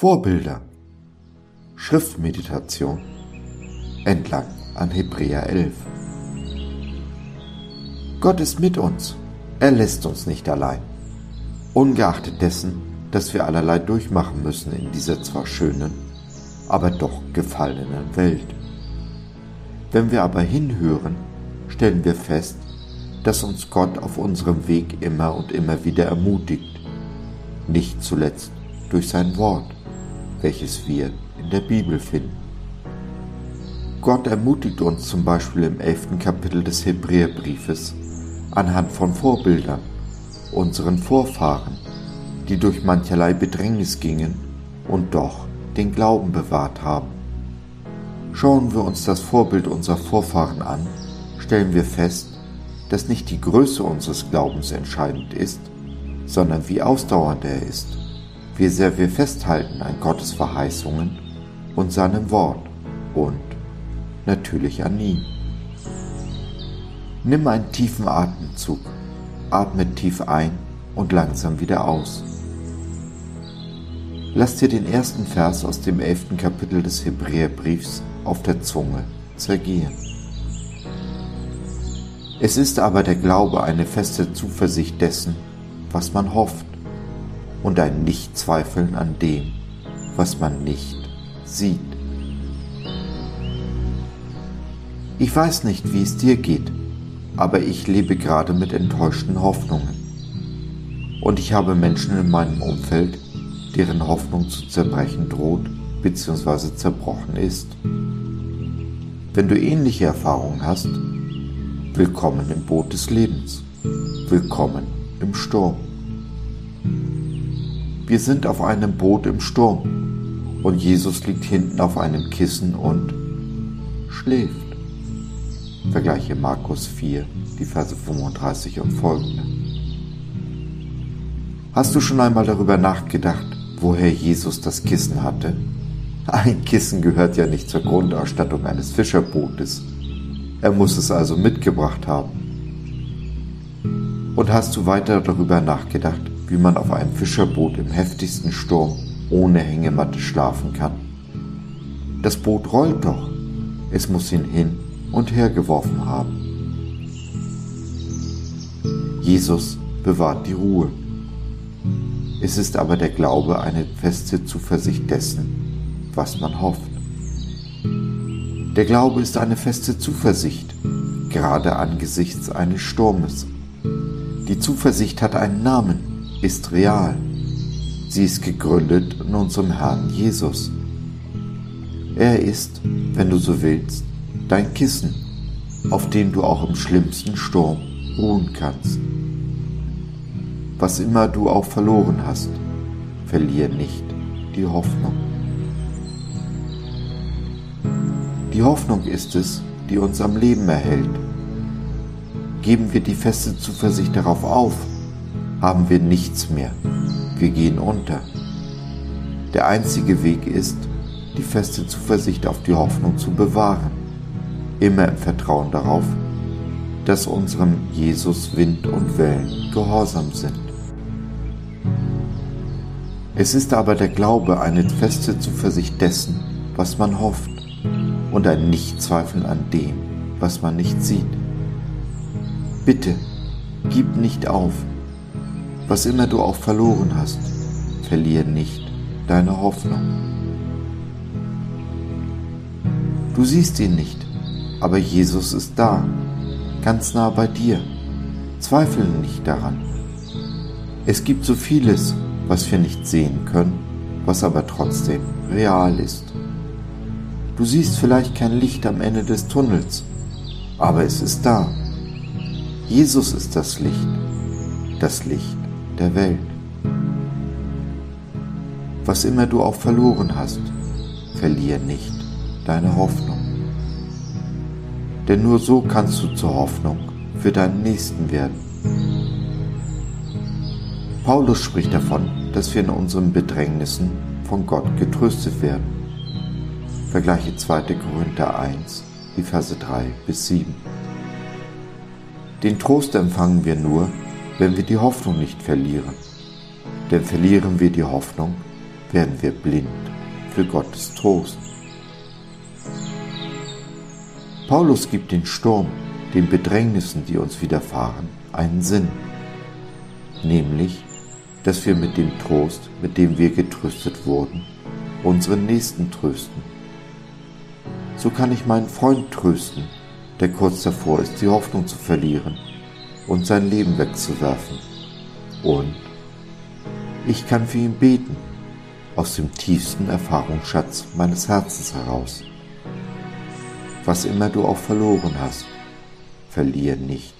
Vorbilder. Schriftmeditation entlang an Hebräer 11. Gott ist mit uns. Er lässt uns nicht allein. Ungeachtet dessen, dass wir allerlei durchmachen müssen in dieser zwar schönen, aber doch gefallenen Welt. Wenn wir aber hinhören, stellen wir fest, dass uns Gott auf unserem Weg immer und immer wieder ermutigt, nicht zuletzt durch sein Wort, welches wir in der Bibel finden. Gott ermutigt uns zum Beispiel im elften Kapitel des Hebräerbriefes anhand von Vorbildern, unseren Vorfahren, die durch mancherlei Bedrängnis gingen und doch den Glauben bewahrt haben. Schauen wir uns das Vorbild unserer Vorfahren an, stellen wir fest, dass nicht die Größe unseres Glaubens entscheidend ist, sondern wie ausdauernd er ist, wie sehr wir festhalten an Gottes Verheißungen und seinem Wort und natürlich an ihm. Nimm einen tiefen Atemzug, atme tief ein und langsam wieder aus. Lass dir den ersten Vers aus dem elften Kapitel des Hebräerbriefs auf der Zunge zergehen. Es ist aber der Glaube eine feste Zuversicht dessen, was man hofft, und ein Nichtzweifeln an dem, was man nicht sieht. Ich weiß nicht, wie es dir geht, aber ich lebe gerade mit enttäuschten Hoffnungen. Und ich habe Menschen in meinem Umfeld, deren Hoffnung zu zerbrechen droht bzw. zerbrochen ist. Wenn du ähnliche Erfahrungen hast, Willkommen im Boot des Lebens. Willkommen im Sturm. Wir sind auf einem Boot im Sturm und Jesus liegt hinten auf einem Kissen und schläft. Vergleiche Markus 4, die Verse 35 und folgende. Hast du schon einmal darüber nachgedacht, woher Jesus das Kissen hatte? Ein Kissen gehört ja nicht zur Grundausstattung eines Fischerbootes er muss es also mitgebracht haben. Und hast du weiter darüber nachgedacht, wie man auf einem Fischerboot im heftigsten Sturm ohne Hängematte schlafen kann? Das Boot rollt doch. Es muss ihn hin und her geworfen haben. Jesus bewahrt die Ruhe. Es ist aber der Glaube eine feste Zuversicht dessen, was man hofft. Der Glaube ist eine feste Zuversicht, gerade angesichts eines Sturmes. Die Zuversicht hat einen Namen, ist real. Sie ist gegründet in unserem Herrn Jesus. Er ist, wenn du so willst, dein Kissen, auf dem du auch im schlimmsten Sturm ruhen kannst. Was immer du auch verloren hast, verliere nicht die Hoffnung. Die Hoffnung ist es, die uns am Leben erhält. Geben wir die feste Zuversicht darauf auf, haben wir nichts mehr. Wir gehen unter. Der einzige Weg ist, die feste Zuversicht auf die Hoffnung zu bewahren, immer im Vertrauen darauf, dass unserem Jesus Wind und Wellen gehorsam sind. Es ist aber der Glaube eine feste Zuversicht dessen, was man hofft und ein Nichtzweifeln an dem, was man nicht sieht. Bitte, gib nicht auf. Was immer du auch verloren hast, verliere nicht deine Hoffnung. Du siehst ihn nicht, aber Jesus ist da, ganz nah bei dir. Zweifle nicht daran. Es gibt so vieles, was wir nicht sehen können, was aber trotzdem real ist. Du siehst vielleicht kein Licht am Ende des Tunnels, aber es ist da. Jesus ist das Licht, das Licht der Welt. Was immer du auch verloren hast, verliere nicht deine Hoffnung. Denn nur so kannst du zur Hoffnung für deinen Nächsten werden. Paulus spricht davon, dass wir in unseren Bedrängnissen von Gott getröstet werden. Vergleiche 2. Korinther 1, die Verse 3 bis 7. Den Trost empfangen wir nur, wenn wir die Hoffnung nicht verlieren. Denn verlieren wir die Hoffnung, werden wir blind für Gottes Trost. Paulus gibt den Sturm, den Bedrängnissen, die uns widerfahren, einen Sinn, nämlich, dass wir mit dem Trost, mit dem wir getröstet wurden, unseren Nächsten trösten. So kann ich meinen Freund trösten, der kurz davor ist, die Hoffnung zu verlieren und sein Leben wegzuwerfen. Und ich kann für ihn beten, aus dem tiefsten Erfahrungsschatz meines Herzens heraus. Was immer du auch verloren hast, verliere nicht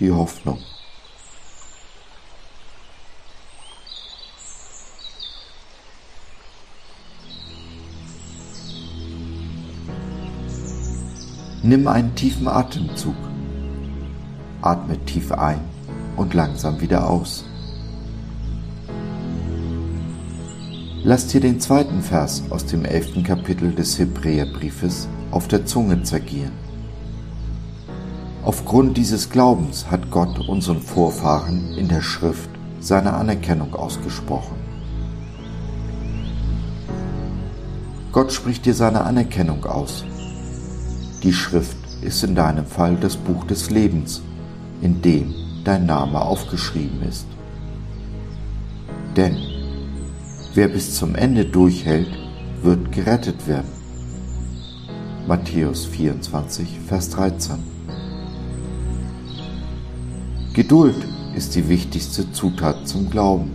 die Hoffnung. Nimm einen tiefen Atemzug. Atme tief ein und langsam wieder aus. Lass dir den zweiten Vers aus dem elften Kapitel des Hebräerbriefes auf der Zunge zergehen. Aufgrund dieses Glaubens hat Gott unseren Vorfahren in der Schrift seine Anerkennung ausgesprochen. Gott spricht dir seine Anerkennung aus die Schrift ist in deinem Fall das Buch des Lebens, in dem dein Name aufgeschrieben ist. Denn wer bis zum Ende durchhält, wird gerettet werden. Matthäus 24, Vers 13. Geduld ist die wichtigste Zutat zum Glauben.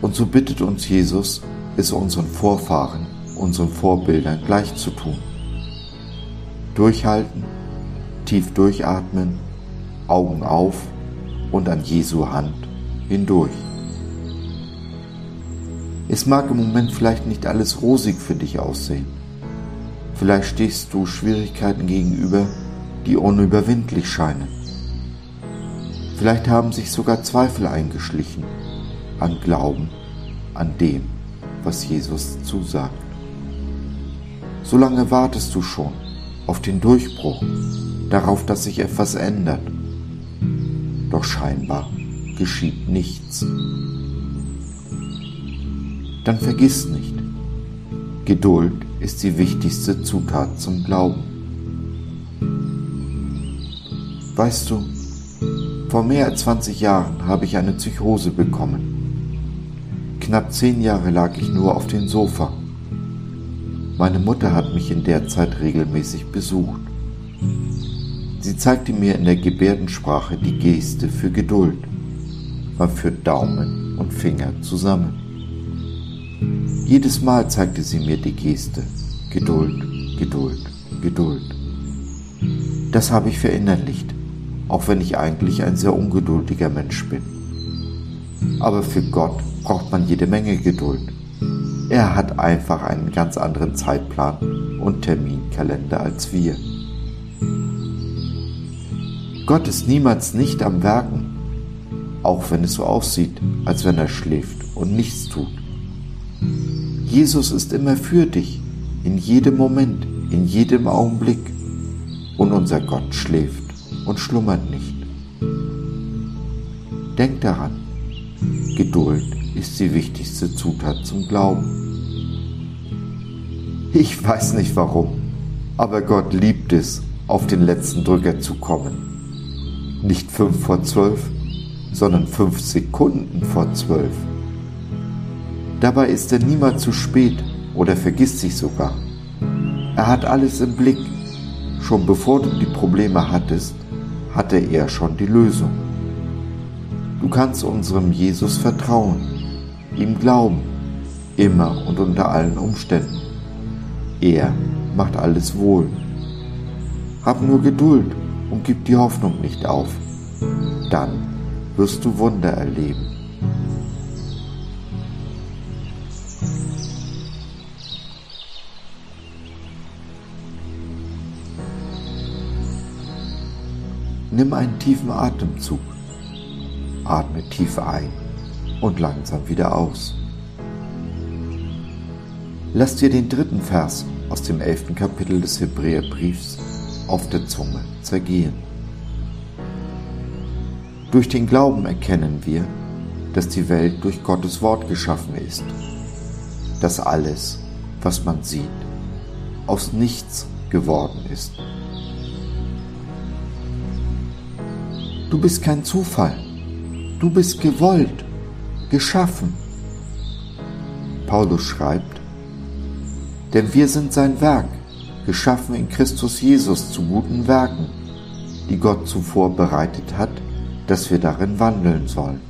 Und so bittet uns Jesus, es unseren Vorfahren, unseren Vorbildern gleich zu tun. Durchhalten, tief durchatmen, Augen auf und an Jesu Hand hindurch. Es mag im Moment vielleicht nicht alles rosig für dich aussehen. Vielleicht stehst du Schwierigkeiten gegenüber, die unüberwindlich scheinen. Vielleicht haben sich sogar Zweifel eingeschlichen an Glauben, an dem, was Jesus zusagt. Solange wartest du schon auf den Durchbruch, darauf, dass sich etwas ändert. Doch scheinbar geschieht nichts. Dann vergiss nicht, Geduld ist die wichtigste Zutat zum Glauben. Weißt du, vor mehr als 20 Jahren habe ich eine Psychose bekommen. Knapp zehn Jahre lag ich nur auf dem Sofa meine Mutter hat mich in der Zeit regelmäßig besucht. Sie zeigte mir in der Gebärdensprache die Geste für Geduld. Man führt Daumen und Finger zusammen. Jedes Mal zeigte sie mir die Geste. Geduld, Geduld, Geduld. Das habe ich verinnerlicht, auch wenn ich eigentlich ein sehr ungeduldiger Mensch bin. Aber für Gott braucht man jede Menge Geduld. Er hat einfach einen ganz anderen Zeitplan und Terminkalender als wir. Gott ist niemals nicht am Werken, auch wenn es so aussieht, als wenn er schläft und nichts tut. Jesus ist immer für dich, in jedem Moment, in jedem Augenblick. Und unser Gott schläft und schlummert nicht. Denk daran, Geduld ist die wichtigste Zutat zum Glauben. Ich weiß nicht warum, aber Gott liebt es, auf den letzten Drücker zu kommen. Nicht fünf vor zwölf, sondern fünf Sekunden vor zwölf. Dabei ist er niemals zu spät oder vergisst sich sogar. Er hat alles im Blick. Schon bevor du die Probleme hattest, hatte er schon die Lösung. Du kannst unserem Jesus vertrauen, ihm glauben, immer und unter allen Umständen. Er macht alles wohl. Hab nur Geduld und gib die Hoffnung nicht auf. Dann wirst du Wunder erleben. Nimm einen tiefen Atemzug. Atme tief ein und langsam wieder aus. Lass dir den dritten Vers aus dem elften Kapitel des Hebräerbriefs auf der Zunge zergehen. Durch den Glauben erkennen wir, dass die Welt durch Gottes Wort geschaffen ist, dass alles, was man sieht, aus nichts geworden ist. Du bist kein Zufall, du bist gewollt, geschaffen. Paulus schreibt, denn wir sind sein Werk, geschaffen in Christus Jesus zu guten Werken, die Gott zuvor bereitet hat, dass wir darin wandeln sollen.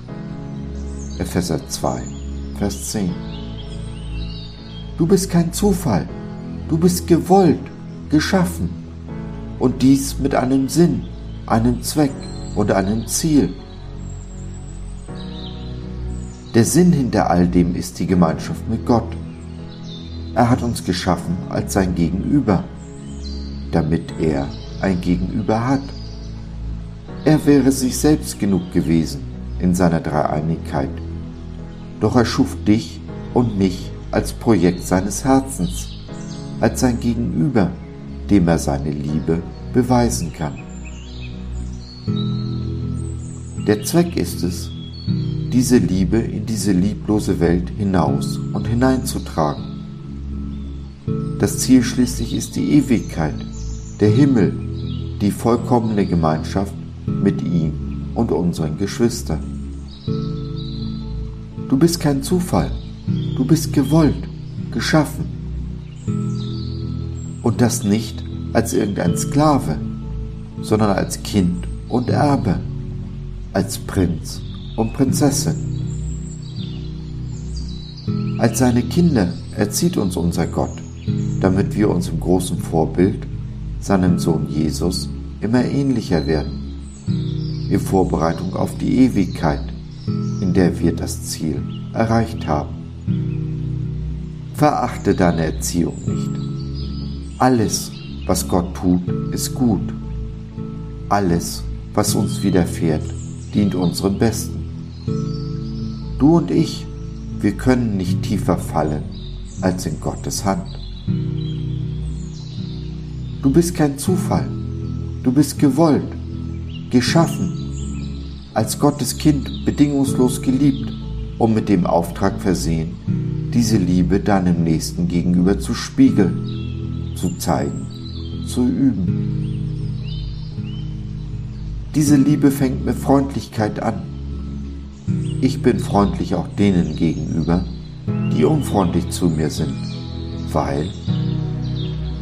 Epheser 2, Vers 10. Du bist kein Zufall, du bist gewollt, geschaffen und dies mit einem Sinn, einem Zweck und einem Ziel. Der Sinn hinter all dem ist die Gemeinschaft mit Gott. Er hat uns geschaffen als sein Gegenüber, damit er ein Gegenüber hat. Er wäre sich selbst genug gewesen in seiner Dreieinigkeit. Doch er schuf dich und mich als Projekt seines Herzens, als sein Gegenüber, dem er seine Liebe beweisen kann. Der Zweck ist es, diese Liebe in diese lieblose Welt hinaus und hineinzutragen. Das Ziel schließlich ist die Ewigkeit, der Himmel, die vollkommene Gemeinschaft mit ihm und unseren Geschwistern. Du bist kein Zufall, du bist gewollt, geschaffen. Und das nicht als irgendein Sklave, sondern als Kind und Erbe, als Prinz und Prinzessin. Als seine Kinder erzieht uns unser Gott, damit wir uns im großen Vorbild, seinem Sohn Jesus, immer ähnlicher werden in Vorbereitung auf die Ewigkeit, in der wir das Ziel erreicht haben. Verachte deine Erziehung nicht. Alles, was Gott tut, ist gut. Alles, was uns widerfährt, dient unserem Besten. Du und ich, wir können nicht tiefer fallen als in Gottes Hand. Du bist kein Zufall. Du bist gewollt geschaffen, als Gottes Kind bedingungslos geliebt und mit dem Auftrag versehen, diese Liebe deinem Nächsten gegenüber zu spiegeln, zu zeigen, zu üben. Diese Liebe fängt mit Freundlichkeit an. Ich bin freundlich auch denen gegenüber, die unfreundlich zu mir sind, weil,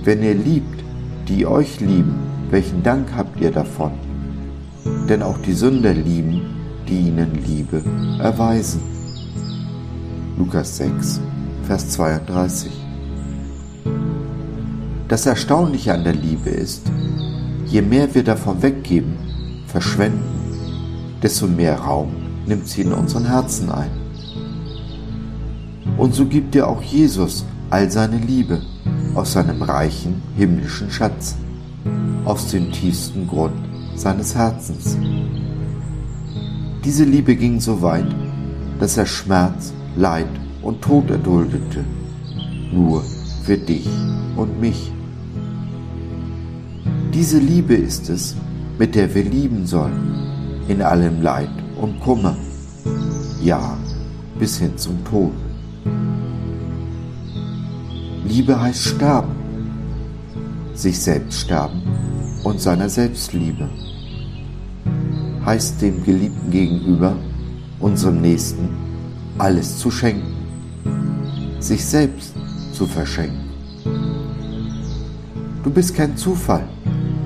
wenn ihr liebt, die euch lieben, welchen Dank habt ihr davon? denn auch die Sünder lieben, die ihnen Liebe erweisen. Lukas 6, Vers 32. Das Erstaunliche an der Liebe ist, je mehr wir davon weggeben, verschwenden, desto mehr Raum nimmt sie in unseren Herzen ein. Und so gibt dir auch Jesus all seine Liebe aus seinem reichen himmlischen Schatz, aus dem tiefsten Grund seines Herzens. Diese Liebe ging so weit, dass er Schmerz, Leid und Tod erduldete, nur für dich und mich. Diese Liebe ist es, mit der wir lieben sollen, in allem Leid und Kummer, ja, bis hin zum Tod. Liebe heißt sterben, sich selbst sterben und seiner Selbstliebe. Heißt dem Geliebten gegenüber, unserem Nächsten, alles zu schenken, sich selbst zu verschenken. Du bist kein Zufall,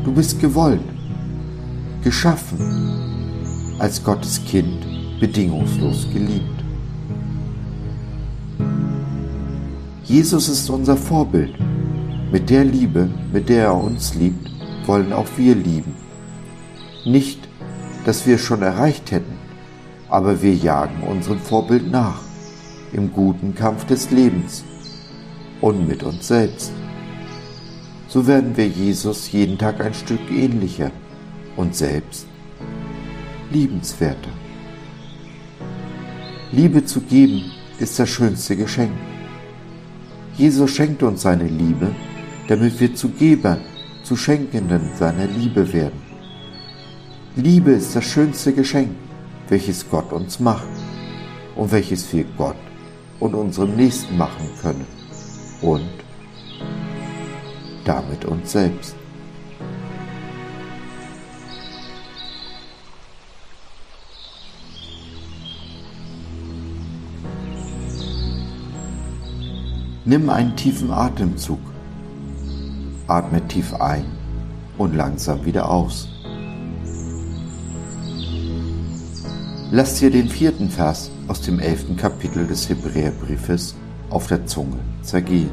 du bist gewollt, geschaffen, als Gottes Kind bedingungslos geliebt. Jesus ist unser Vorbild. Mit der Liebe, mit der er uns liebt, wollen auch wir lieben. Nicht, dass wir es schon erreicht hätten, aber wir jagen unserem Vorbild nach, im guten Kampf des Lebens und mit uns selbst. So werden wir Jesus jeden Tag ein Stück ähnlicher und selbst liebenswerter. Liebe zu geben ist das schönste Geschenk. Jesus schenkt uns seine Liebe, damit wir zu Gebern zu Schenkenden seiner Liebe werden. Liebe ist das schönste Geschenk, welches Gott uns macht. und welches wir Gott und unserem Nächsten machen können und damit uns selbst. Nimm einen tiefen Atemzug. Atme tief ein und langsam wieder aus. Lass dir den vierten Vers aus dem elften Kapitel des Hebräerbriefes auf der Zunge zergehen.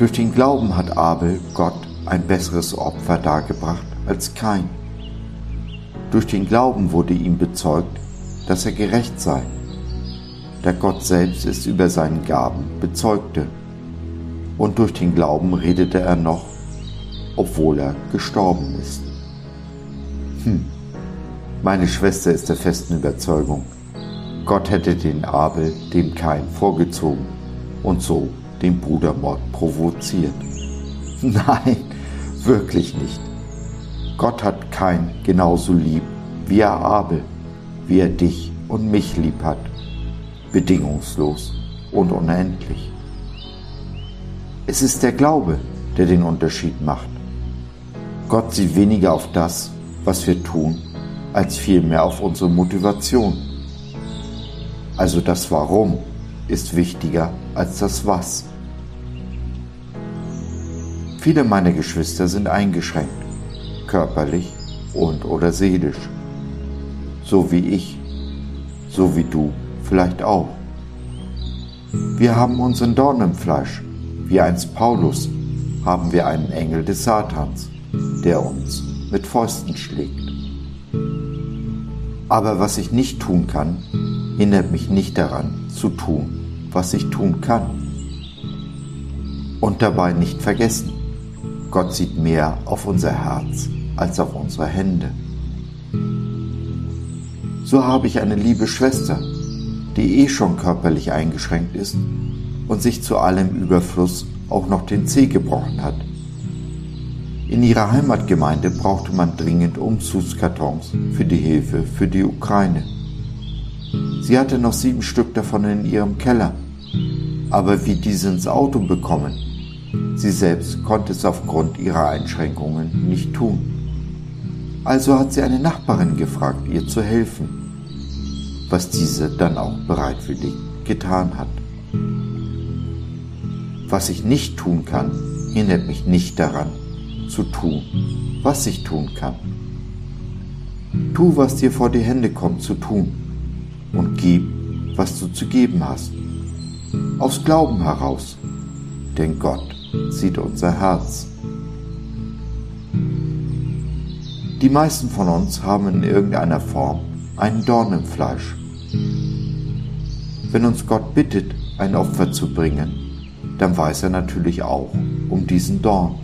Durch den Glauben hat Abel Gott ein besseres Opfer dargebracht als kein. Durch den Glauben wurde ihm bezeugt, dass er gerecht sei, da Gott selbst es über seinen Gaben bezeugte. Und durch den Glauben redete er noch, obwohl er gestorben ist. Hm. Meine Schwester ist der festen Überzeugung, Gott hätte den Abel dem Kain vorgezogen und so den Brudermord provoziert. Nein, wirklich nicht. Gott hat Kain genauso lieb, wie er Abel, wie er dich und mich lieb hat, bedingungslos und unendlich. Es ist der Glaube, der den Unterschied macht. Gott sieht weniger auf das, was wir tun, als vielmehr auf unsere Motivation. Also das Warum ist wichtiger als das Was. Viele meiner Geschwister sind eingeschränkt, körperlich und oder seelisch. So wie ich, so wie du vielleicht auch. Wir haben unseren Dorn im Fleisch, wie einst Paulus haben wir einen Engel des Satans, der uns mit Fäusten schlägt. Aber was ich nicht tun kann, hindert mich nicht daran zu tun, was ich tun kann. Und dabei nicht vergessen, Gott sieht mehr auf unser Herz als auf unsere Hände. So habe ich eine liebe Schwester, die eh schon körperlich eingeschränkt ist und sich zu allem Überfluss auch noch den Zeh gebrochen hat. In ihrer Heimatgemeinde brauchte man dringend Umzugskartons für die Hilfe für die Ukraine. Sie hatte noch sieben Stück davon in ihrem Keller. Aber wie diese ins Auto bekommen? Sie selbst konnte es aufgrund ihrer Einschränkungen nicht tun. Also hat sie eine Nachbarin gefragt, ihr zu helfen, was diese dann auch bereitwillig getan hat. Was ich nicht tun kann, hindert mich nicht daran, zu tun, was ich tun kann. Tu, was dir vor die Hände kommt zu tun und gib, was du zu geben hast. Aus Glauben heraus, denn Gott sieht unser Herz. Die meisten von uns haben in irgendeiner Form einen Dorn im Fleisch. Wenn uns Gott bittet, ein Opfer zu bringen, dann weiß er natürlich auch um diesen Dorn.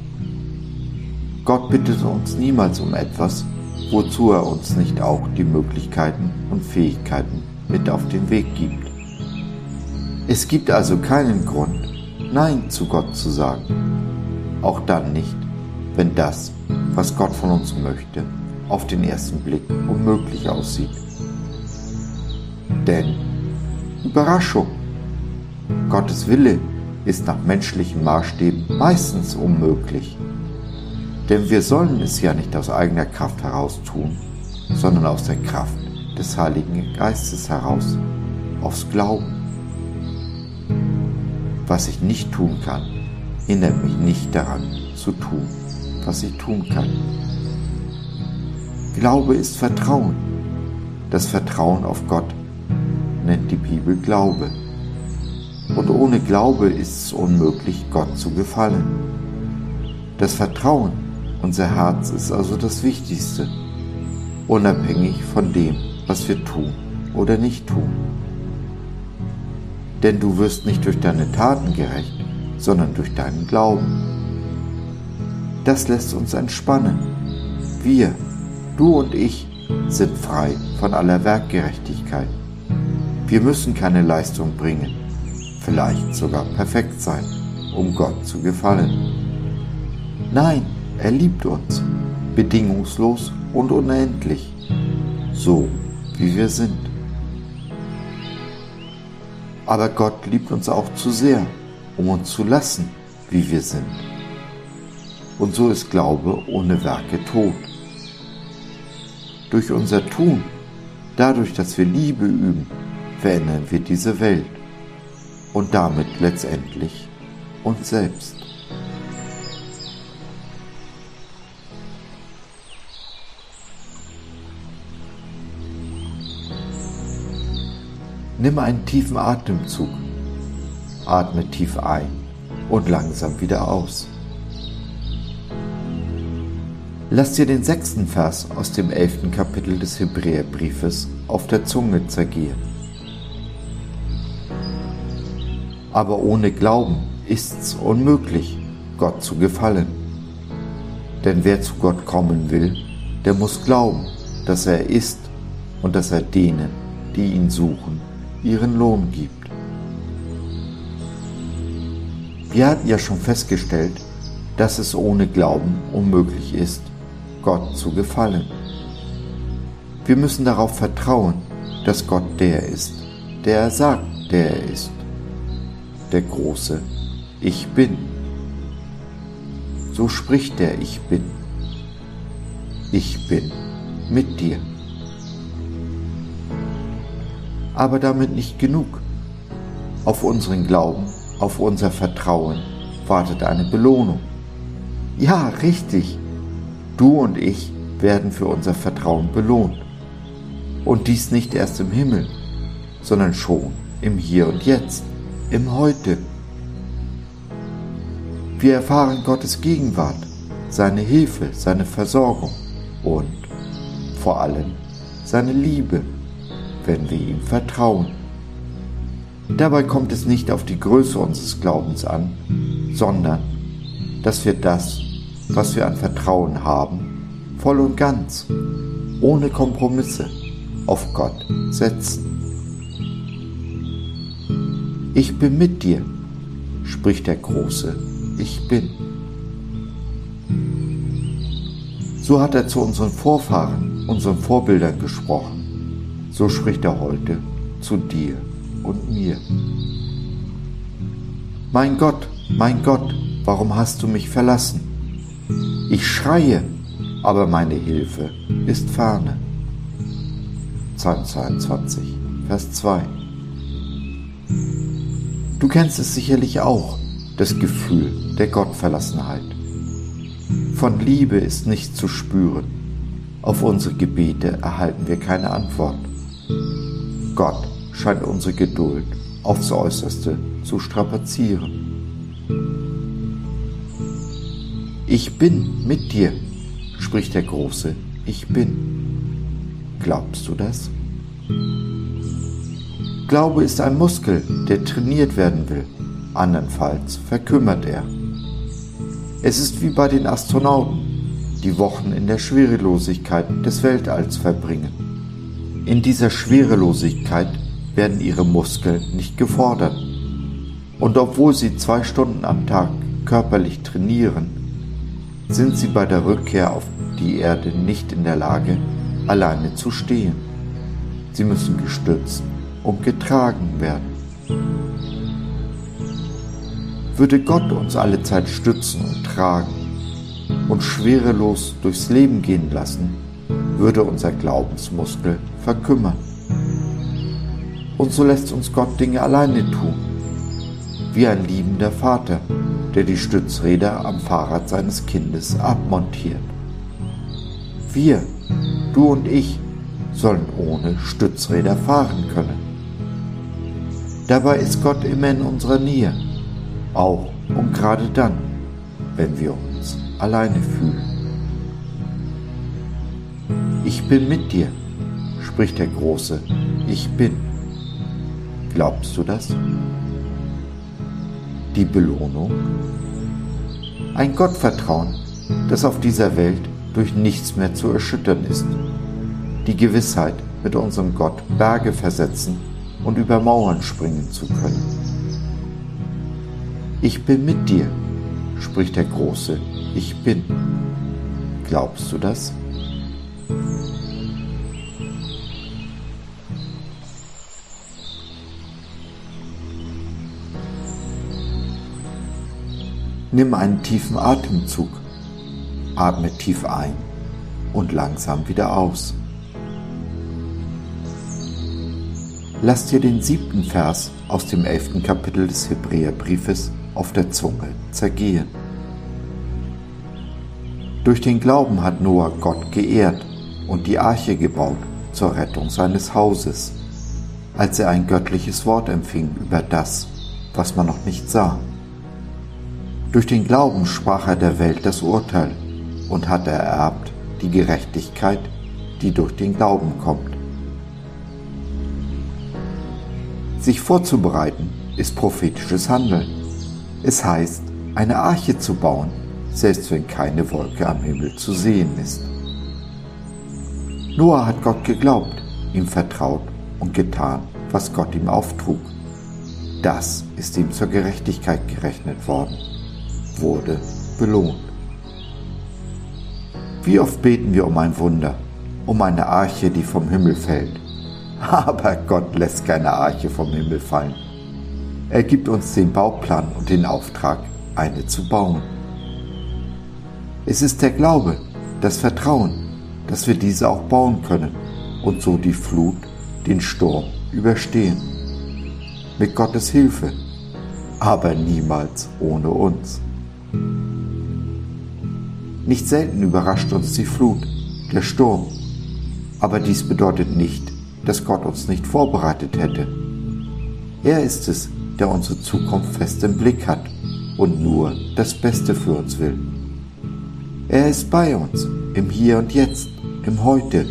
Gott bittet uns niemals um etwas, wozu er uns nicht auch die Möglichkeiten und Fähigkeiten mit auf den Weg gibt. Es gibt also keinen Grund, Nein zu Gott zu sagen. Auch dann nicht, wenn das, was Gott von uns möchte, auf den ersten Blick unmöglich aussieht. Denn, Überraschung, Gottes Wille ist nach menschlichen Maßstäben meistens unmöglich. Denn wir sollen es ja nicht aus eigener Kraft heraus tun, sondern aus der Kraft des Heiligen Geistes heraus, aufs Glauben. Was ich nicht tun kann, hindert mich nicht daran zu tun, was ich tun kann. Glaube ist Vertrauen. Das Vertrauen auf Gott nennt die Bibel Glaube. Und ohne Glaube ist es unmöglich, Gott zu gefallen. Das Vertrauen unser Herz ist also das Wichtigste, unabhängig von dem, was wir tun oder nicht tun. Denn du wirst nicht durch deine Taten gerecht, sondern durch deinen Glauben. Das lässt uns entspannen. Wir, du und ich, sind frei von aller Werkgerechtigkeit. Wir müssen keine Leistung bringen, vielleicht sogar perfekt sein, um Gott zu gefallen. Nein, er liebt uns, bedingungslos und unendlich, so wie wir sind. Aber Gott liebt uns auch zu sehr, um uns zu lassen, wie wir sind. Und so ist Glaube ohne Werke tot. Durch unser Tun, dadurch, dass wir Liebe üben, verändern wir diese Welt und damit letztendlich uns selbst. Nimm einen tiefen Atemzug. Atme tief ein und langsam wieder aus. Lass dir den sechsten Vers aus dem elften Kapitel des Hebräerbriefes auf der Zunge zergehen. Aber ohne Glauben ist's unmöglich, Gott zu gefallen. Denn wer zu Gott kommen will, der muss glauben, dass er ist und dass er denen, die ihn suchen, ihren Lohn gibt. Wir hatten ja schon festgestellt, dass es ohne Glauben unmöglich ist, Gott zu gefallen. Wir müssen darauf vertrauen, dass Gott der ist, der er sagt, der er ist. Der große Ich bin. So spricht der Ich bin. Ich bin mit dir. Aber damit nicht genug. Auf unseren Glauben, auf unser Vertrauen wartet eine Belohnung. Ja, richtig. Du und ich werden für unser Vertrauen belohnt. Und dies nicht erst im Himmel, sondern schon im Hier und Jetzt, im Heute. Wir erfahren Gottes Gegenwart, seine Hilfe, seine Versorgung und vor allem seine Liebe, wenn wir ihm vertrauen. Dabei kommt es nicht auf die Größe unseres Glaubens an, sondern dass wir das, was wir an Vertrauen haben, voll und ganz, ohne Kompromisse, auf Gott setzen. Ich bin mit dir, spricht der große Ich bin. So hat er zu unseren Vorfahren, unseren Vorbildern gesprochen. So spricht er heute zu dir und mir. Mein Gott, mein Gott, warum hast du mich verlassen? Ich schreie, aber meine Hilfe ist ferne. Psalm 22, Vers 2. Du kennst es sicherlich auch, das Gefühl der Gottverlassenheit. Von Liebe ist nichts zu spüren. Auf unsere Gebete erhalten wir keine Antwort. Gott scheint unsere Geduld aufs äußerste zu strapazieren. Ich bin mit dir, spricht der große Ich bin. Glaubst du das? Glaube ist ein Muskel, der trainiert werden will, andernfalls verkümmert er. Es ist wie bei den Astronauten, die Wochen in der Schwerelosigkeit des Weltalls verbringen. In dieser Schwerelosigkeit werden ihre Muskeln nicht gefordert. Und obwohl sie zwei Stunden am Tag körperlich trainieren, sind sie bei der Rückkehr auf die Erde nicht in der Lage, alleine zu stehen. Sie müssen gestützt und getragen werden. Würde Gott uns alle Zeit stützen und tragen und schwerelos durchs Leben gehen lassen, würde unser Glaubensmuskel verkümmern. Und so lässt uns Gott Dinge alleine tun, wie ein liebender Vater, der die Stützräder am Fahrrad seines Kindes abmontiert. Wir, du und ich, sollen ohne Stützräder fahren können. Dabei ist Gott immer in unserer Nähe, auch und gerade dann, wenn wir uns alleine fühlen. Ich bin mit dir, spricht der Große, ich bin. Glaubst du das? die Belohnung? Ein Gottvertrauen, das auf dieser Welt durch nichts mehr zu erschüttern ist. Die Gewissheit, mit unserem Gott Berge versetzen und über Mauern springen zu können. Ich bin mit dir, spricht der große Ich bin. Glaubst du das? Nimm einen tiefen Atemzug, atme tief ein und langsam wieder aus. Lass dir den siebten Vers aus dem elften Kapitel des Hebräerbriefes auf der Zunge zergehen. Durch den Glauben hat Noah Gott geehrt und die Arche gebaut zur Rettung seines Hauses, als er ein göttliches Wort empfing über das, was man noch nicht sah. Durch den Glauben sprach er der Welt das Urteil und hat ererbt die Gerechtigkeit, die durch den Glauben kommt. Sich vorzubereiten ist prophetisches Handeln. Es heißt, eine Arche zu bauen, selbst wenn keine Wolke am Himmel zu sehen ist. Noah hat Gott geglaubt, ihm vertraut und getan, was Gott ihm auftrug. Das ist ihm zur Gerechtigkeit gerechnet worden wurde belohnt. Wie oft beten wir um ein Wunder, um eine Arche, die vom Himmel fällt. Aber Gott lässt keine Arche vom Himmel fallen. Er gibt uns den Bauplan und den Auftrag, eine zu bauen. Es ist der Glaube, das Vertrauen, dass wir diese auch bauen können und so die Flut, den Sturm überstehen. Mit Gottes Hilfe, aber niemals ohne uns. Nicht selten überrascht uns die Flut, der Sturm. Aber dies bedeutet nicht, dass Gott uns nicht vorbereitet hätte. Er ist es, der unsere Zukunft fest im Blick hat und nur das Beste für uns will. Er ist bei uns, im Hier und Jetzt, im Heute,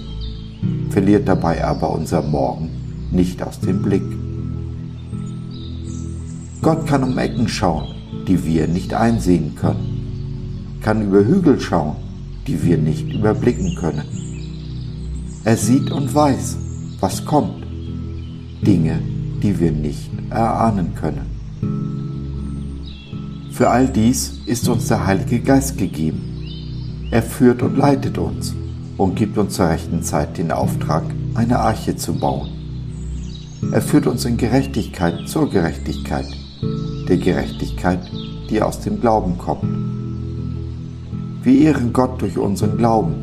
verliert dabei aber unser Morgen nicht aus dem Blick. Gott kann um Ecken schauen, die wir nicht einsehen können, kann über Hügel schauen, die wir nicht überblicken können. Er sieht und weiß, was kommt, Dinge, die wir nicht erahnen können. Für all dies ist uns der Heilige Geist gegeben. Er führt und leitet uns und gibt uns zur rechten Zeit den Auftrag, eine Arche zu bauen. Er führt uns in Gerechtigkeit zur Gerechtigkeit der Gerechtigkeit, die aus dem Glauben kommt. Wir ehren Gott durch unseren Glauben,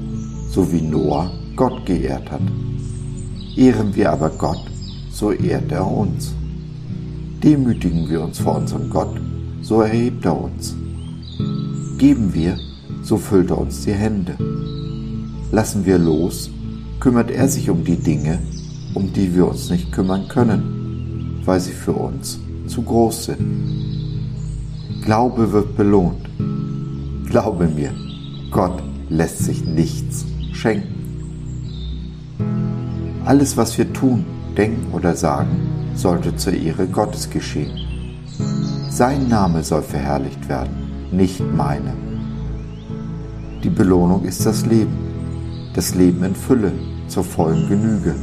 so wie Noah Gott geehrt hat. Ehren wir aber Gott, so ehrt er uns. Demütigen wir uns vor unserem Gott, so erhebt er uns. Geben wir, so füllt er uns die Hände. Lassen wir los, kümmert er sich um die Dinge, um die wir uns nicht kümmern können, weil sie für uns zu groß sind. Glaube wird belohnt. Glaube mir, Gott lässt sich nichts schenken. Alles, was wir tun, denken oder sagen, sollte zur Ehre Gottes geschehen. Sein Name soll verherrlicht werden, nicht meine. Die Belohnung ist das Leben, das Leben in Fülle, zur vollen Genüge,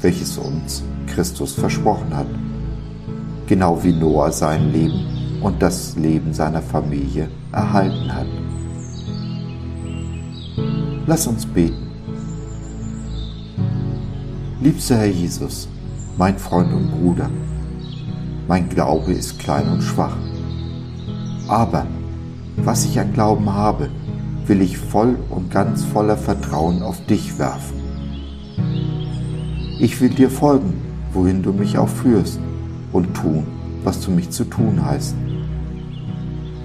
welches uns Christus versprochen hat genau wie Noah sein Leben und das Leben seiner Familie erhalten hat. Lass uns beten. Liebster Herr Jesus, mein Freund und Bruder, mein Glaube ist klein und schwach. Aber was ich an Glauben habe, will ich voll und ganz voller Vertrauen auf dich werfen. Ich will dir folgen, wohin du mich auch führst und tun, was du mich zu tun heißt.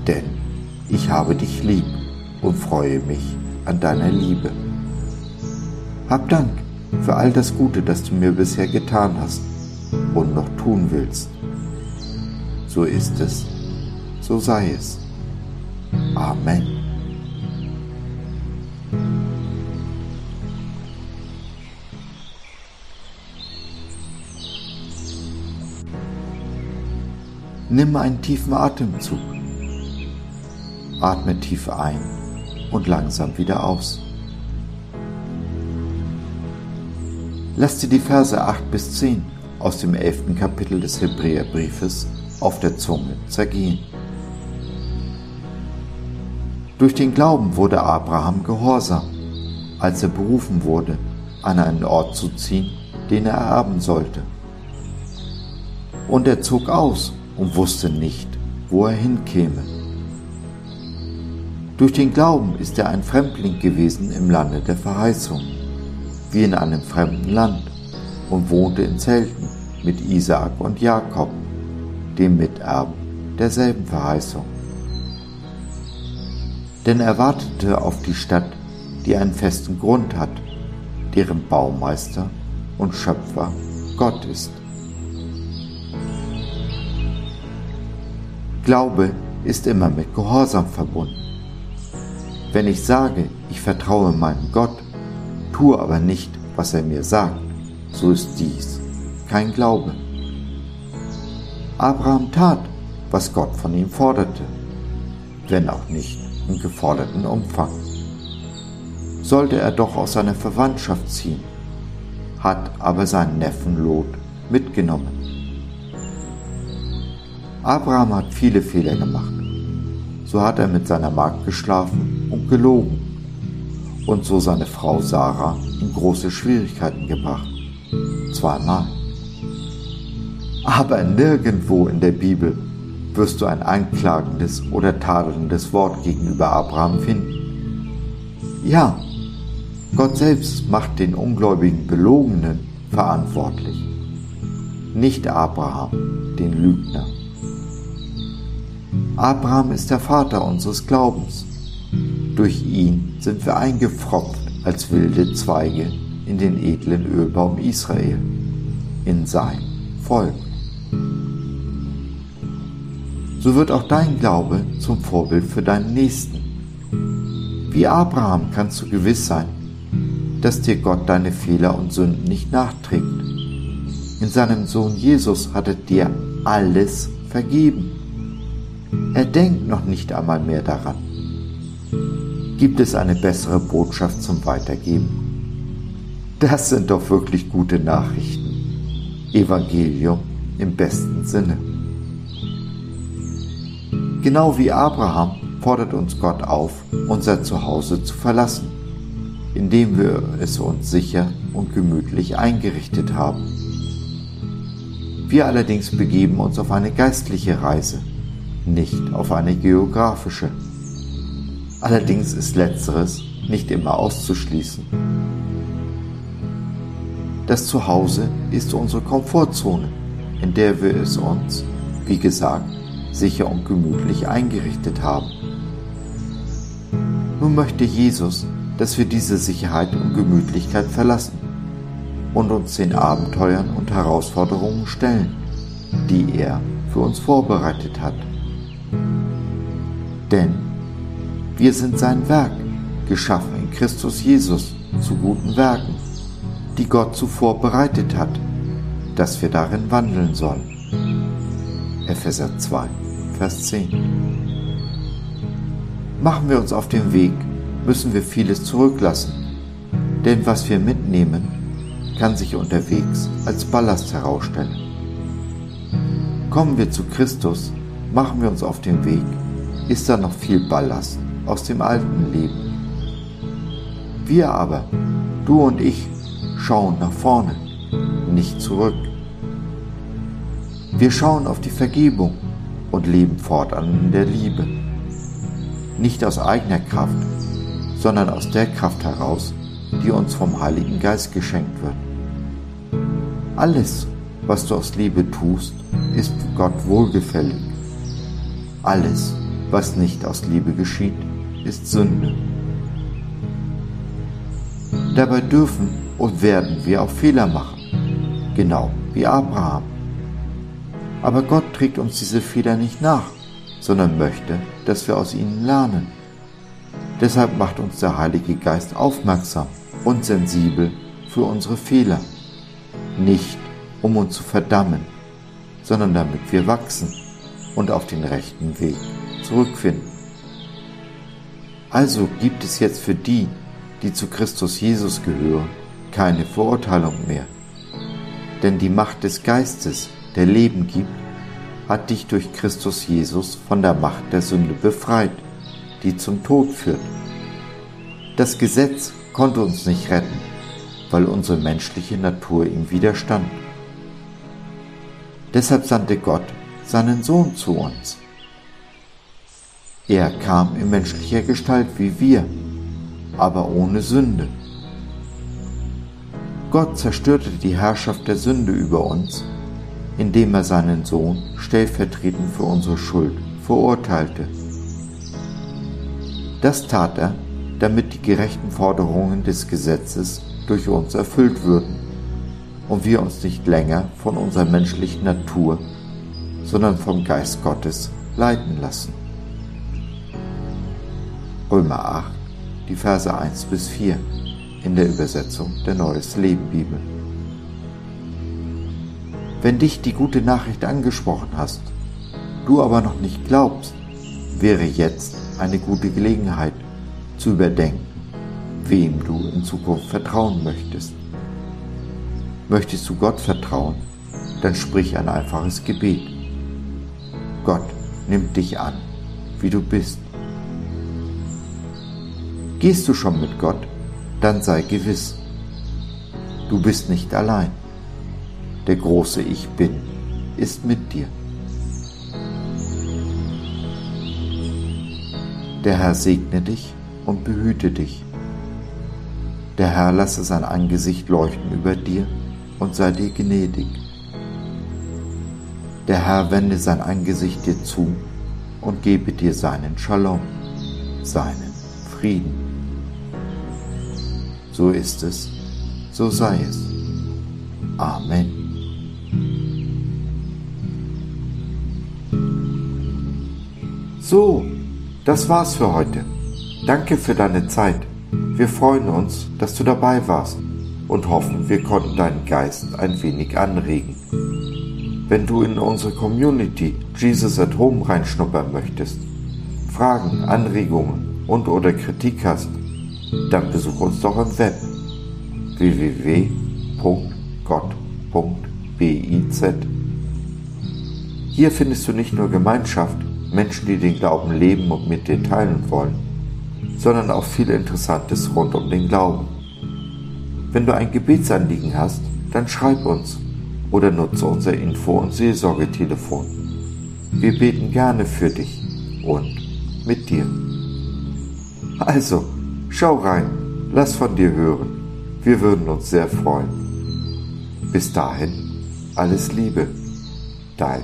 Denn ich habe dich lieb und freue mich an deiner Liebe. Hab Dank für all das Gute, das du mir bisher getan hast und noch tun willst. So ist es, so sei es. Amen. Nimm einen tiefen Atemzug. Atme tief ein und langsam wieder aus. Lass dir die Verse 8 bis 10 aus dem 11. Kapitel des Hebräerbriefes auf der Zunge zergehen. Durch den Glauben wurde Abraham gehorsam, als er berufen wurde, an einen Ort zu ziehen, den er erben sollte. Und er zog aus und wusste nicht, wo er hinkäme. Durch den Glauben ist er ein Fremdling gewesen im Lande der Verheißung, wie in einem fremden Land, und wohnte in Zelten mit Isaak und Jakob, dem Miterben derselben Verheißung. Denn er wartete auf die Stadt, die einen festen Grund hat, deren Baumeister und Schöpfer Gott ist. Glaube ist immer mit Gehorsam verbunden. Wenn ich sage, ich vertraue meinem Gott, tue aber nicht, was er mir sagt, so ist dies kein Glaube. Abraham tat, was Gott von ihm forderte, wenn auch nicht im geforderten Umfang. Sollte er doch aus seiner Verwandtschaft ziehen, hat aber seinen Neffen Lot mitgenommen. Abraham hat viele Fehler gemacht. So hat er mit seiner Magd geschlafen und gelogen und so seine Frau Sarah in große Schwierigkeiten gebracht. Zweimal. Aber nirgendwo in der Bibel wirst du ein anklagendes oder tadelndes Wort gegenüber Abraham finden. Ja, Gott selbst macht den ungläubigen Belogenen verantwortlich, nicht Abraham, den Lügner. Abraham ist der Vater unseres Glaubens. Durch ihn sind wir eingepfropft als wilde Zweige in den edlen Ölbaum Israel, in sein Volk so wird auch dein Glaube zum Vorbild für deinen Nächsten. Wie Abraham kannst du gewiss sein, dass dir Gott deine Fehler und Sünden nicht nachträgt. In seinem Sohn Jesus hat er dir alles vergeben. Er denkt noch nicht einmal mehr daran. Gibt es eine bessere Botschaft zum Weitergeben? Das sind doch wirklich gute Nachrichten. Evangelium im besten Sinne. Genau wie Abraham fordert uns Gott auf, unser Zuhause zu verlassen, indem wir es uns sicher und gemütlich eingerichtet haben. Wir allerdings begeben uns auf eine geistliche Reise, nicht auf eine geografische. Allerdings ist letzteres nicht immer auszuschließen. Das Zuhause ist unsere Komfortzone, in der wir es uns, wie gesagt, sicher und gemütlich eingerichtet haben. Nun möchte Jesus, dass wir diese Sicherheit und Gemütlichkeit verlassen und uns den Abenteuern und Herausforderungen stellen, die er für uns vorbereitet hat. Denn wir sind sein Werk, geschaffen in Christus Jesus zu guten Werken, die Gott zuvor bereitet hat, dass wir darin wandeln sollen. Epheser 2 Vers 10. Machen wir uns auf den Weg, müssen wir vieles zurücklassen, denn was wir mitnehmen, kann sich unterwegs als Ballast herausstellen. Kommen wir zu Christus, machen wir uns auf den Weg, ist da noch viel Ballast aus dem alten Leben. Wir aber, du und ich, schauen nach vorne, nicht zurück. Wir schauen auf die Vergebung und leben fortan in der Liebe. Nicht aus eigener Kraft, sondern aus der Kraft heraus, die uns vom Heiligen Geist geschenkt wird. Alles, was du aus Liebe tust, ist Gott wohlgefällig. Alles, was nicht aus Liebe geschieht, ist Sünde. Dabei dürfen und werden wir auch Fehler machen, genau wie Abraham. Aber Gott trägt uns diese Fehler nicht nach, sondern möchte, dass wir aus ihnen lernen. Deshalb macht uns der Heilige Geist aufmerksam und sensibel für unsere Fehler. Nicht um uns zu verdammen, sondern damit wir wachsen und auf den rechten Weg zurückfinden. Also gibt es jetzt für die, die zu Christus Jesus gehören, keine Verurteilung mehr. Denn die Macht des Geistes, der Leben gibt, hat dich durch Christus Jesus von der Macht der Sünde befreit, die zum Tod führt. Das Gesetz konnte uns nicht retten, weil unsere menschliche Natur ihm widerstand. Deshalb sandte Gott seinen Sohn zu uns. Er kam in menschlicher Gestalt wie wir, aber ohne Sünde. Gott zerstörte die Herrschaft der Sünde über uns, indem er seinen Sohn stellvertretend für unsere Schuld verurteilte. Das tat er, damit die gerechten Forderungen des Gesetzes durch uns erfüllt würden und wir uns nicht länger von unserer menschlichen Natur, sondern vom Geist Gottes leiten lassen. Römer 8, die Verse 1 bis 4 in der Übersetzung der Neues Leben Bibel. Wenn dich die gute Nachricht angesprochen hast, du aber noch nicht glaubst, wäre jetzt eine gute Gelegenheit zu überdenken, wem du in Zukunft vertrauen möchtest. Möchtest du Gott vertrauen, dann sprich ein einfaches Gebet. Gott nimmt dich an, wie du bist. Gehst du schon mit Gott, dann sei gewiss, du bist nicht allein. Der große Ich bin ist mit dir. Der Herr segne dich und behüte dich. Der Herr lasse sein Angesicht leuchten über dir und sei dir gnädig. Der Herr wende sein Angesicht dir zu und gebe dir seinen Shalom, seinen Frieden. So ist es, so sei es. Amen. So, das war's für heute. Danke für deine Zeit. Wir freuen uns, dass du dabei warst und hoffen, wir konnten deinen Geist ein wenig anregen. Wenn du in unsere Community Jesus at Home reinschnuppern möchtest, Fragen, Anregungen und oder Kritik hast, dann besuch uns doch im Web www.gott.biz. Hier findest du nicht nur Gemeinschaft, Menschen, die den Glauben leben und mit dir teilen wollen, sondern auch viel Interessantes rund um den Glauben. Wenn du ein Gebetsanliegen hast, dann schreib uns oder nutze unser Info- und Seelsorgetelefon. Wir beten gerne für dich und mit dir. Also, Schau rein, lass von dir hören. Wir würden uns sehr freuen. Bis dahin, alles Liebe. Dein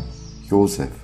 Josef.